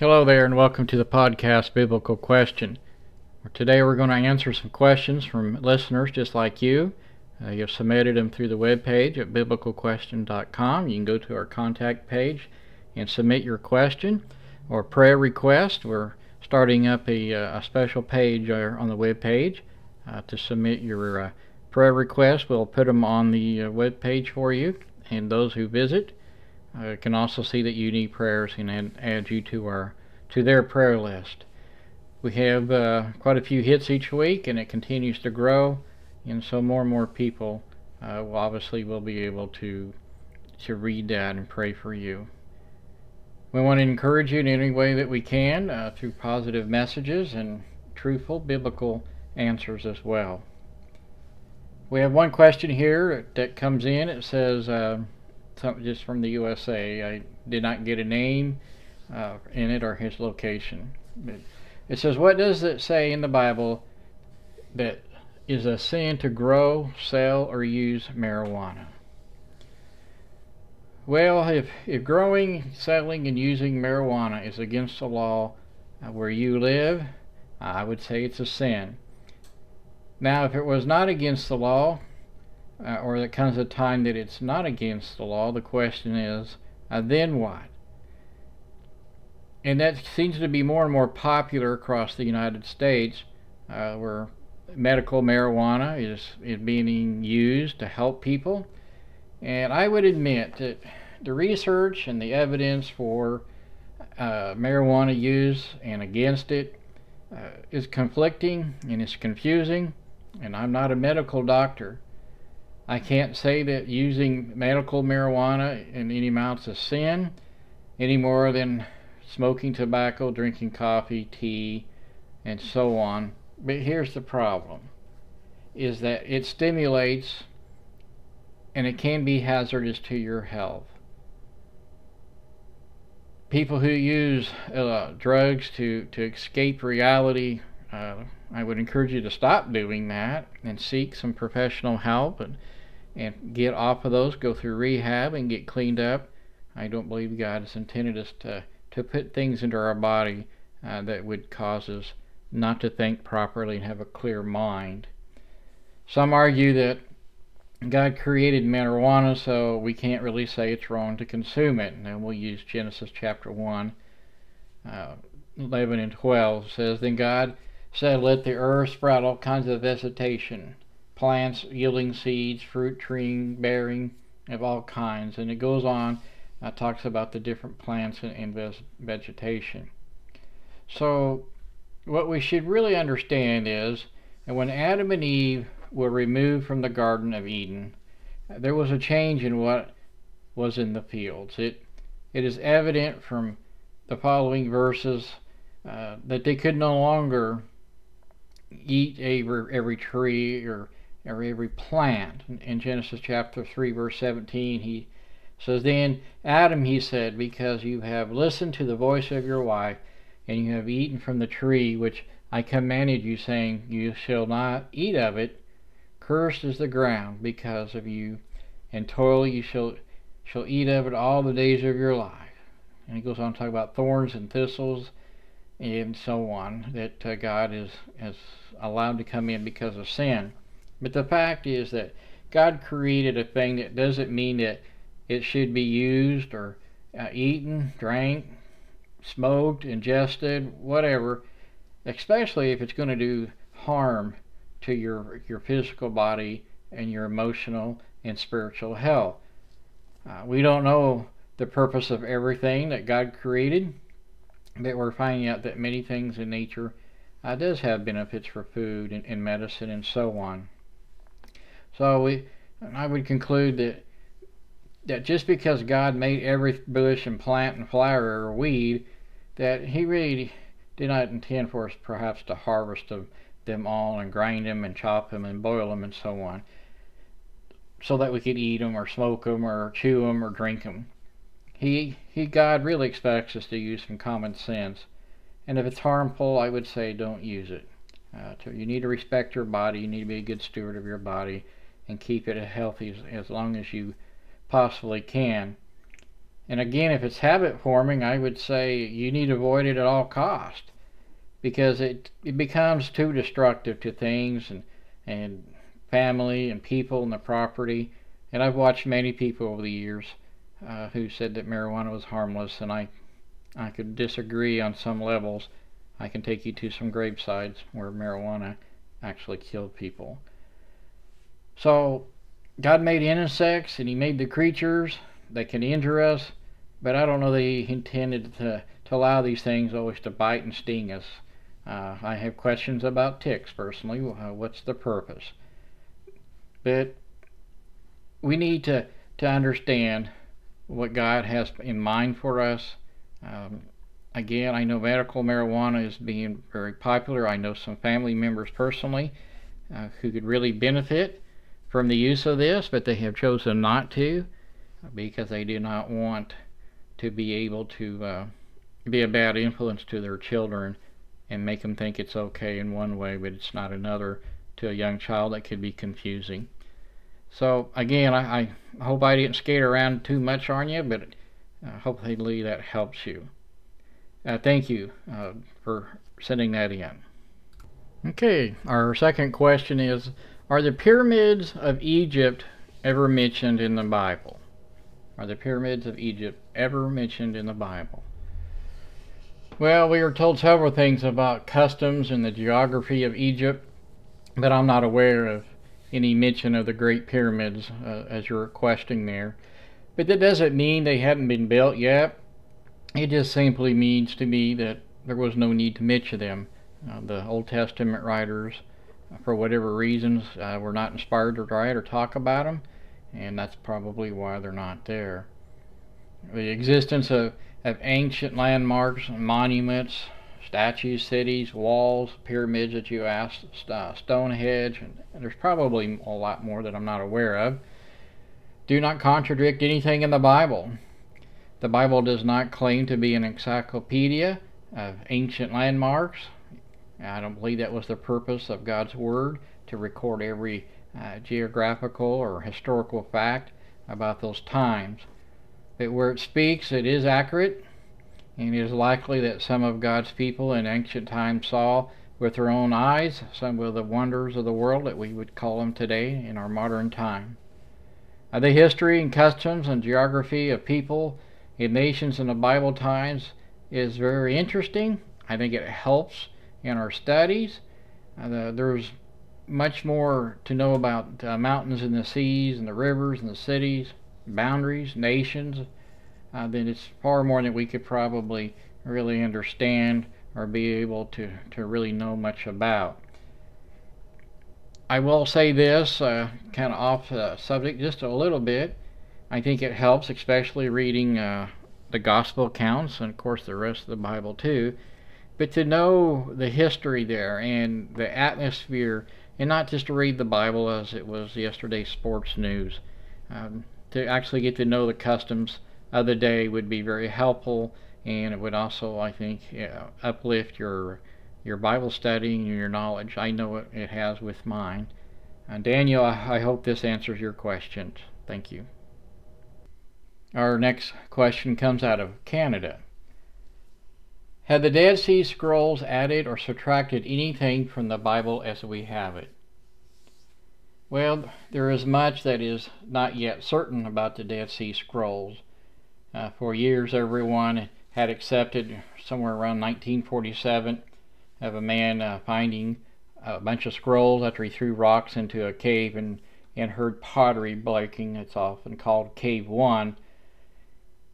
Hello there, and welcome to the podcast Biblical Question. Today we're going to answer some questions from listeners just like you. Uh, you've submitted them through the web page at biblicalquestion.com. You can go to our contact page and submit your question or prayer request. We're starting up a, uh, a special page uh, on the web page uh, to submit your uh, prayer request. We'll put them on the uh, web page for you, and those who visit uh, can also see that you need prayers and add, add you to our to their prayer list. We have uh, quite a few hits each week, and it continues to grow, and so more and more people uh, will obviously will be able to to read that and pray for you. We want to encourage you in any way that we can uh, through positive messages and truthful biblical answers as well. We have one question here that comes in. It says, uh, just from the USA. I did not get a name uh, in it or his location. But it says, What does it say in the Bible that is a sin to grow, sell, or use marijuana? Well, if, if growing, selling, and using marijuana is against the law uh, where you live, I would say it's a sin. Now, if it was not against the law, uh, or there comes a time that it's not against the law, the question is, uh, then what? And that seems to be more and more popular across the United States, uh, where medical marijuana is, is being used to help people. And I would admit that the research and the evidence for uh, marijuana use and against it uh, is conflicting and it's confusing. And I'm not a medical doctor. I can't say that using medical marijuana in any amounts of sin any more than smoking tobacco, drinking coffee, tea, and so on. But here's the problem is that it stimulates and it can be hazardous to your health. People who use uh, drugs to, to escape reality, uh, I would encourage you to stop doing that and seek some professional help and and get off of those, go through rehab and get cleaned up. I don't believe God has intended us to, to put things into our body uh, that would cause us not to think properly and have a clear mind. Some argue that God created marijuana, so we can't really say it's wrong to consume it. And we'll use Genesis chapter 1, uh, 11 and 12. It says, Then God said, Let the earth sprout all kinds of vegetation plants yielding seeds, fruit tree bearing of all kinds. And it goes on, uh, talks about the different plants and, and vegetation. So, what we should really understand is that when Adam and Eve were removed from the Garden of Eden, there was a change in what was in the fields. It, it is evident from the following verses uh, that they could no longer eat every, every tree or or every plant. In Genesis chapter 3, verse 17, he says, Then Adam, he said, because you have listened to the voice of your wife, and you have eaten from the tree which I commanded you, saying, You shall not eat of it, cursed is the ground because of you, and toil you shall, shall eat of it all the days of your life. And he goes on to talk about thorns and thistles and so on that uh, God is, has allowed to come in because of sin. But the fact is that God created a thing that doesn't mean that it should be used or uh, eaten, drank, smoked, ingested, whatever, especially if it's going to do harm to your your physical body and your emotional and spiritual health. Uh, we don't know the purpose of everything that God created, but we're finding out that many things in nature uh, does have benefits for food and, and medicine and so on. So we, I would conclude that that just because God made every bush and plant and flower or weed, that He really did not intend for us perhaps to harvest them, them all and grind them and chop them and boil them and so on, so that we could eat them or smoke them or chew them or drink them. He, he, God really expects us to use some common sense, and if it's harmful, I would say don't use it. Uh, you need to respect your body. You need to be a good steward of your body and keep it as healthy as, as long as you possibly can. And again, if it's habit forming, I would say you need to avoid it at all cost because it it becomes too destructive to things and and family and people and the property. And I've watched many people over the years uh, who said that marijuana was harmless, and I I could disagree on some levels. I can take you to some gravesides where marijuana actually killed people. So God made insects and He made the creatures that can injure us, but I don't know that He intended to, to allow these things always to bite and sting us. Uh, I have questions about ticks personally. Uh, what's the purpose? But we need to, to understand what God has in mind for us. Um, again, I know medical marijuana is being very popular. I know some family members personally uh, who could really benefit from the use of this, but they have chosen not to because they do not want to be able to uh, be a bad influence to their children and make them think it's okay in one way, but it's not another to a young child that could be confusing. So again, I, I hope I didn't skate around too much on you, but uh, hopefully that helps you. Uh, thank you uh, for sending that in. Okay, our second question is Are the pyramids of Egypt ever mentioned in the Bible? Are the pyramids of Egypt ever mentioned in the Bible? Well, we are told several things about customs and the geography of Egypt, but I'm not aware of any mention of the Great Pyramids uh, as you're requesting there. But that doesn't mean they hadn't been built yet. It just simply means to me that there was no need to mention them. Uh, the Old Testament writers, for whatever reasons, uh, were not inspired to write or talk about them, and that's probably why they're not there. The existence of, of ancient landmarks, monuments, statues, cities, walls, pyramids that you asked, uh, Stonehenge, and there's probably a lot more that I'm not aware of, do not contradict anything in the Bible. The Bible does not claim to be an encyclopedia of ancient landmarks. I don't believe that was the purpose of God's Word to record every uh, geographical or historical fact about those times. But where it speaks, it is accurate and it is likely that some of God's people in ancient times saw with their own eyes some of the wonders of the world that we would call them today in our modern time. Uh, the history and customs and geography of people and nations in the Bible times is very interesting. I think it helps in our studies. Uh, the, there's much more to know about the mountains and the seas and the rivers and the cities, boundaries, nations, uh, it's far more than we could probably really understand or be able to, to really know much about. I will say this, uh, kind of off the subject just a little bit. I think it helps, especially reading uh, the gospel accounts and, of course, the rest of the Bible too. But to know the history there and the atmosphere, and not just to read the Bible as it was yesterday's sports news, um, to actually get to know the customs of the day would be very helpful, and it would also, I think, uplift your your Bible study and your knowledge. I know it, it has with mine. Uh, Daniel, I, I hope this answers your questions. Thank you. Our next question comes out of Canada. Had the Dead Sea Scrolls added or subtracted anything from the Bible as we have it? Well, there is much that is not yet certain about the Dead Sea Scrolls. Uh, for years, everyone had accepted somewhere around 1947 of a man uh, finding a bunch of scrolls after he threw rocks into a cave and, and heard pottery breaking. It's often called Cave 1.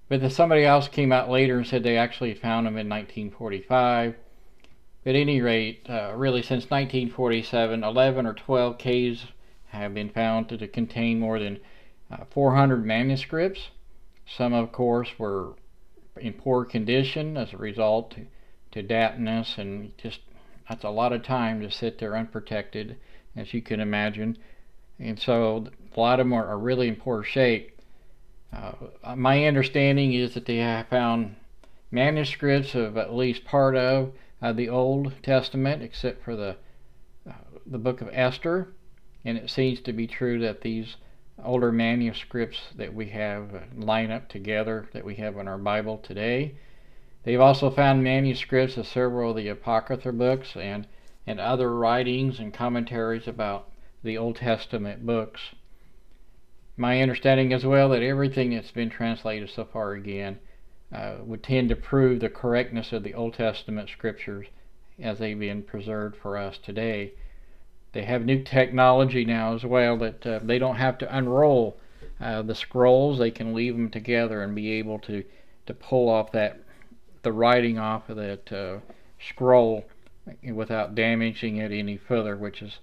But then somebody else came out later and said they actually found them in 1945. At any rate, uh, really since 1947, 11 or 12 caves have been found to, to contain more than uh, 400 manuscripts. Some, of course, were in poor condition as a result to, dampness, and just that's a lot of time to sit there unprotected, as you can imagine. And so a lot of them are, are really in poor shape. Uh, my understanding is that they have found manuscripts of at least part of uh, the Old Testament, except for the uh, the book of Esther, and it seems to be true that these older manuscripts that we have line up together that we have in our Bible today. They've also found manuscripts of several of the Apocrypha books and, and other writings and commentaries about the Old Testament books. My understanding as well that everything that's been translated so far again uh, would tend to prove the correctness of the Old Testament scriptures as they've been preserved for us today. They have new technology now as well that uh, they don't have to unroll uh, the scrolls. They can leave them together and be able to, to pull off that the writing off of that uh, scroll without damaging it any further, which is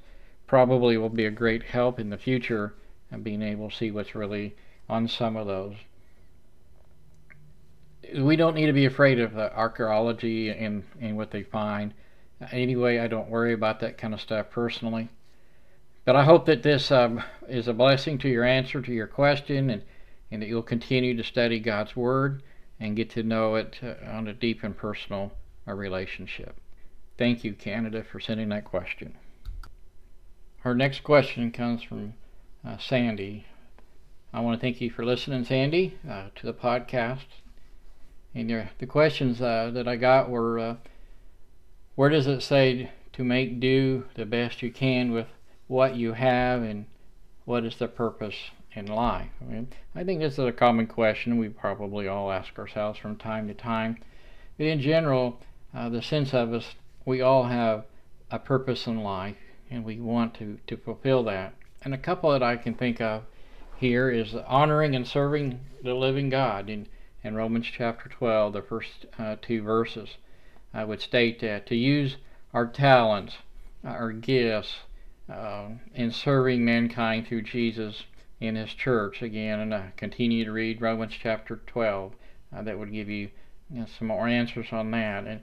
probably will be a great help in the future and being able to see what's really on some of those we don't need to be afraid of the archaeology and, and what they find. Anyway, I don't worry about that kind of stuff personally. But I hope that this um, is a blessing to your answer to your question and, and that you'll continue to study God's Word and get to know it uh, on a deep and personal uh, relationship. Thank you, Canada, for sending that question. Our next question comes from uh, Sandy. I want to thank you for listening, Sandy, uh, to the podcast. And your, the questions uh, that I got were uh, where does it say to make do the best you can with what you have and what is the purpose in life? I, mean, I think this is a common question we probably all ask ourselves from time to time. But in general, uh, the sense of us, we all have a purpose in life and we want to, to fulfill that. And a couple that I can think of here is honoring and serving the living God. And in Romans chapter 12, the first uh, two verses. I would state that to use our talents, our gifts, uh, in serving mankind through Jesus in His church. Again, and uh, continue to read Romans chapter 12. Uh, that would give you, you know, some more answers on that. And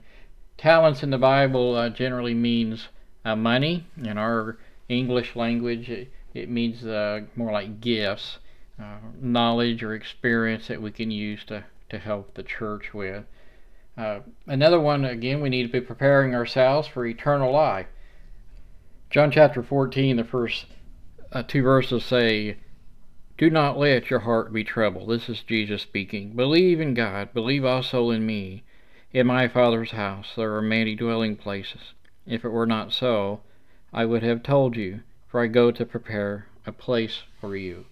talents in the Bible uh, generally means uh, money. In our English language, it, it means more like gifts uh, knowledge or experience that we can use to, to help the church with. Uh, another one, again, we need to be preparing ourselves for eternal life. John chapter 14, the first uh, two verses say, Do not let your heart be troubled. This is Jesus speaking. Believe in God, believe also in me. In my Father's house there are many dwelling places. If it were not so, I would have told you, for I go to prepare a place for you.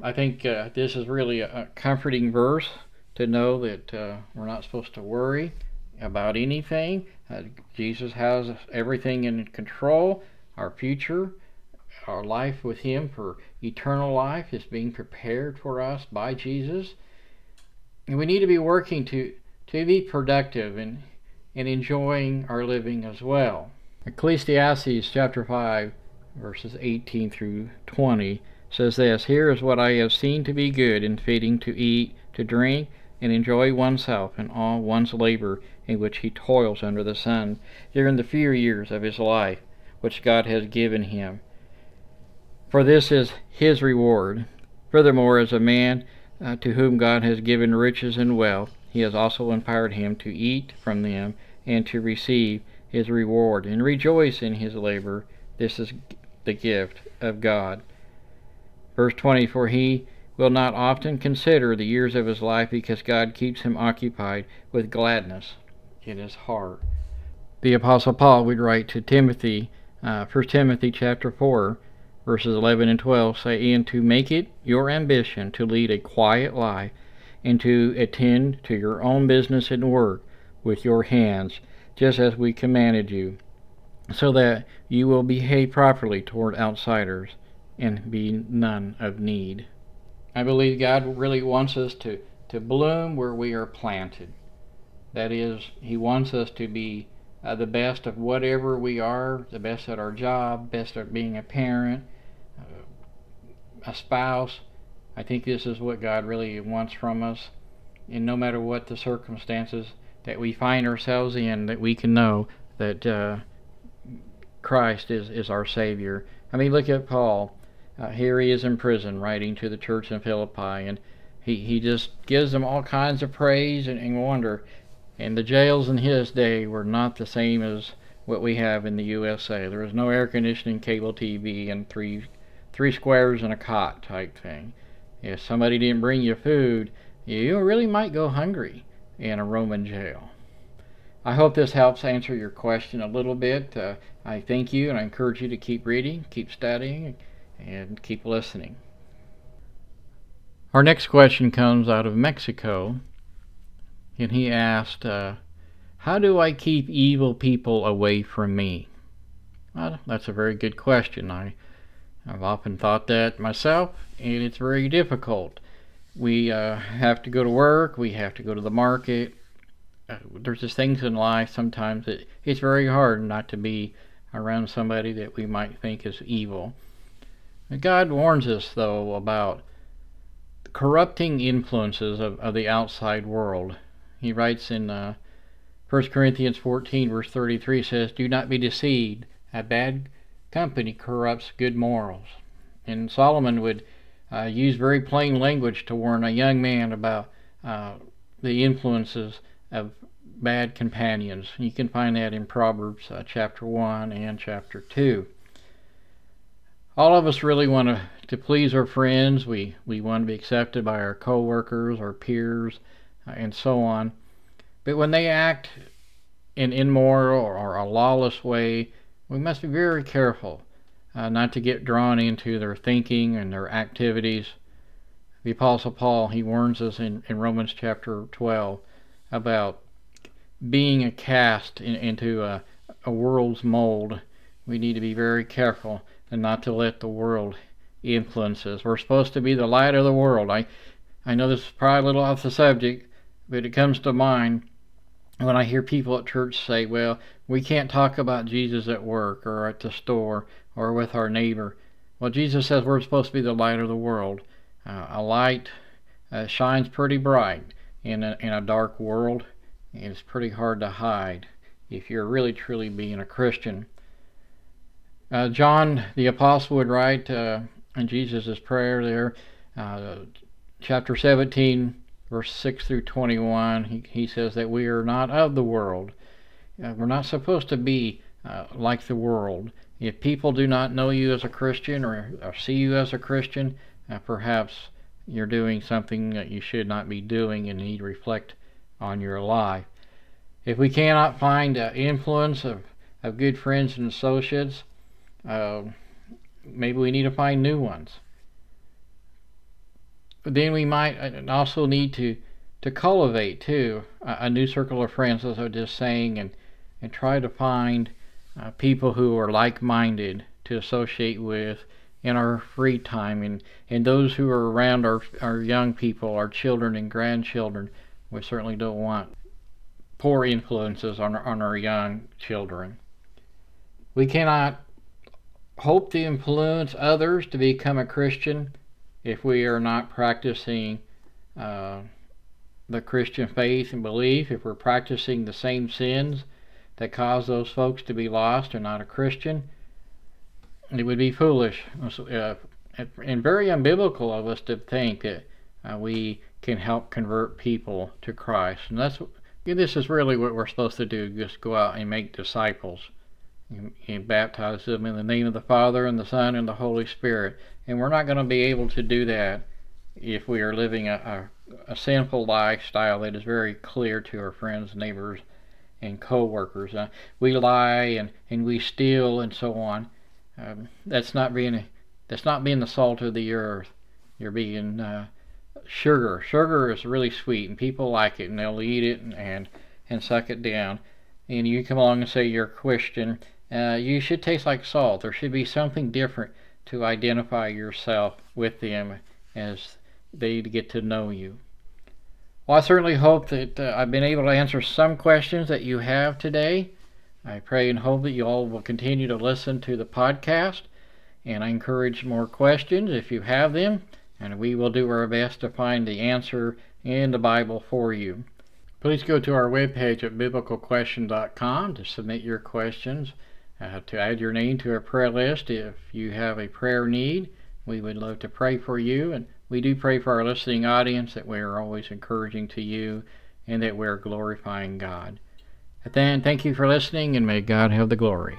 I think uh, this is really a, comforting verse to know that uh, we're not supposed to worry about anything. Uh, Jesus has everything in control. Our future, our life with Him for eternal life is being prepared for us by Jesus. And we need to be working to, to be productive and, and enjoying our living as well. Ecclesiastes chapter 5, verses 18 through 20 says this Here is what I have seen to be good in fitting to eat, to drink, and enjoy oneself in all one's labor in which he toils under the sun during the few years of his life which God has given him. For this is his reward. Furthermore, as a man uh, to whom God has given riches and wealth, he has also empowered him to eat from them and to receive his reward and rejoice in his labor. This is the gift of God. Verse 20 For he will not often consider the years of his life because God keeps him occupied with gladness in his heart. The Apostle Paul would write to Timothy, uh, 1 Timothy chapter 4, verses 11 and 12, say, And to make it your ambition to lead a quiet life and to attend to your own business and work with your hands, just as we commanded you, so that you will behave properly toward outsiders and be none of need. I believe God really wants us to, to bloom where we are planted. That is, He wants us to be uh, the best of whatever we are, the best at our job, best at being a parent, uh, a spouse. I think this is what God really wants from us. And no matter what the circumstances that we find ourselves in, that we can know that uh, Christ is, is our Savior. I mean, look at Paul. Uh, here he is in prison writing to the church in Philippi, and he, he just gives them all kinds of praise and, and wonder. And the jails in his day were not the same as what we have in the USA. There was no air conditioning, cable TV, and three three squares and a cot type thing. If somebody didn't bring you food, you really might go hungry in a Roman jail. I hope this helps answer your question a little bit. Uh, I thank you and I encourage you to keep reading, keep studying, and keep listening. Our next question comes out of Mexico, and he asked, uh, How do I keep evil people away from me? Well, that's a very good question. I, I've often thought that myself, and it's very difficult. We uh, have to go to work, we have to go to the market. Uh, there's just things in life sometimes that it's very hard not to be around somebody that we might think is evil. God warns us, though, about corrupting influences of, of the outside world. He writes in uh, 1 Corinthians 14, verse 33 says, Do not be deceived. A bad company corrupts good morals. And Solomon would uh, use very plain language to warn a young man about uh, the influences of bad companions. You can find that in Proverbs uh, chapter 1 and chapter 2. All of us really want to, to please our friends. We, we want to be accepted by our coworkers, our peers, uh, and so on. But when they act in immoral or, or a lawless way, we must be very careful uh, not to get drawn into their thinking and their activities. The Apostle Paul, he warns us in, in Romans chapter 12 about being a cast in, into a, a world's mold. We need to be very careful and not to let the world influence us. We're supposed to be the light of the world. I, I know this is probably a little off the subject, but it comes to mind when I hear people at church say, well, we can't talk about Jesus at work or at the store or with our neighbor. Well, Jesus says we're supposed to be the light of the world. Uh, a light uh, shines pretty bright in a, in a dark world, it's pretty hard to hide if you're really truly being a Christian. Uh, John the Apostle would write uh, in Jesus' prayer there, uh, chapter 17, verse 6 through 21, he, he says that we are not of the world. Uh, we're not supposed to be uh, like the world. If people do not know you as a Christian or, or see you as a Christian, uh, perhaps you're doing something that you should not be doing and need to reflect on your life. If we cannot find uh, influence of, of good friends and associates, uh, maybe we need to find new ones But then we might uh, also need to to cultivate too a, a new circle of friends, as I was just saying, and and try to find uh, people who are like-minded to associate with in our free time, and and those who are around our our young people, our children and grandchildren. We certainly don't want poor influences on on our young children. We cannot hope to influence others to become a Christian if we are not practicing uh, the Christian faith and belief, if we're practicing the same sins that cause those folks to be lost or not a Christian, it would be foolish uh, and very unbiblical of us to think that uh, we can help convert people to Christ. And that's this is really what we're supposed to do: just go out and make disciples and, and baptize them in the name of the Father and the Son and the Holy Spirit. And we're not going to be able to do that if we are living a, a, a sinful lifestyle that is very clear to our friends, neighbors, and co-workers. Uh, we lie and, and we steal and so on. Um, that's not being that's not being the salt of the earth. You're being uh, sugar. Sugar is really sweet, and people like it, and they'll eat it and and, and suck it down. And you come along and say you're a Christian. Uh, you should taste like salt. There should be something different to identify yourself with them as they get to know you. Well, I certainly hope that uh, I've been able to answer some questions that you have today. I pray and hope that you all will continue to listen to the podcast, and I encourage more questions if you have them, and we will do our best to find the answer in the Bible for you. Please go to our webpage at biblicalquestion.com to submit your questions uh, to add your name to a prayer list if you have a prayer need. We would love to pray for you, and we do pray for our listening audience that we are always encouraging to you and that we're glorifying God. Then, thank you for listening, and may God have the glory.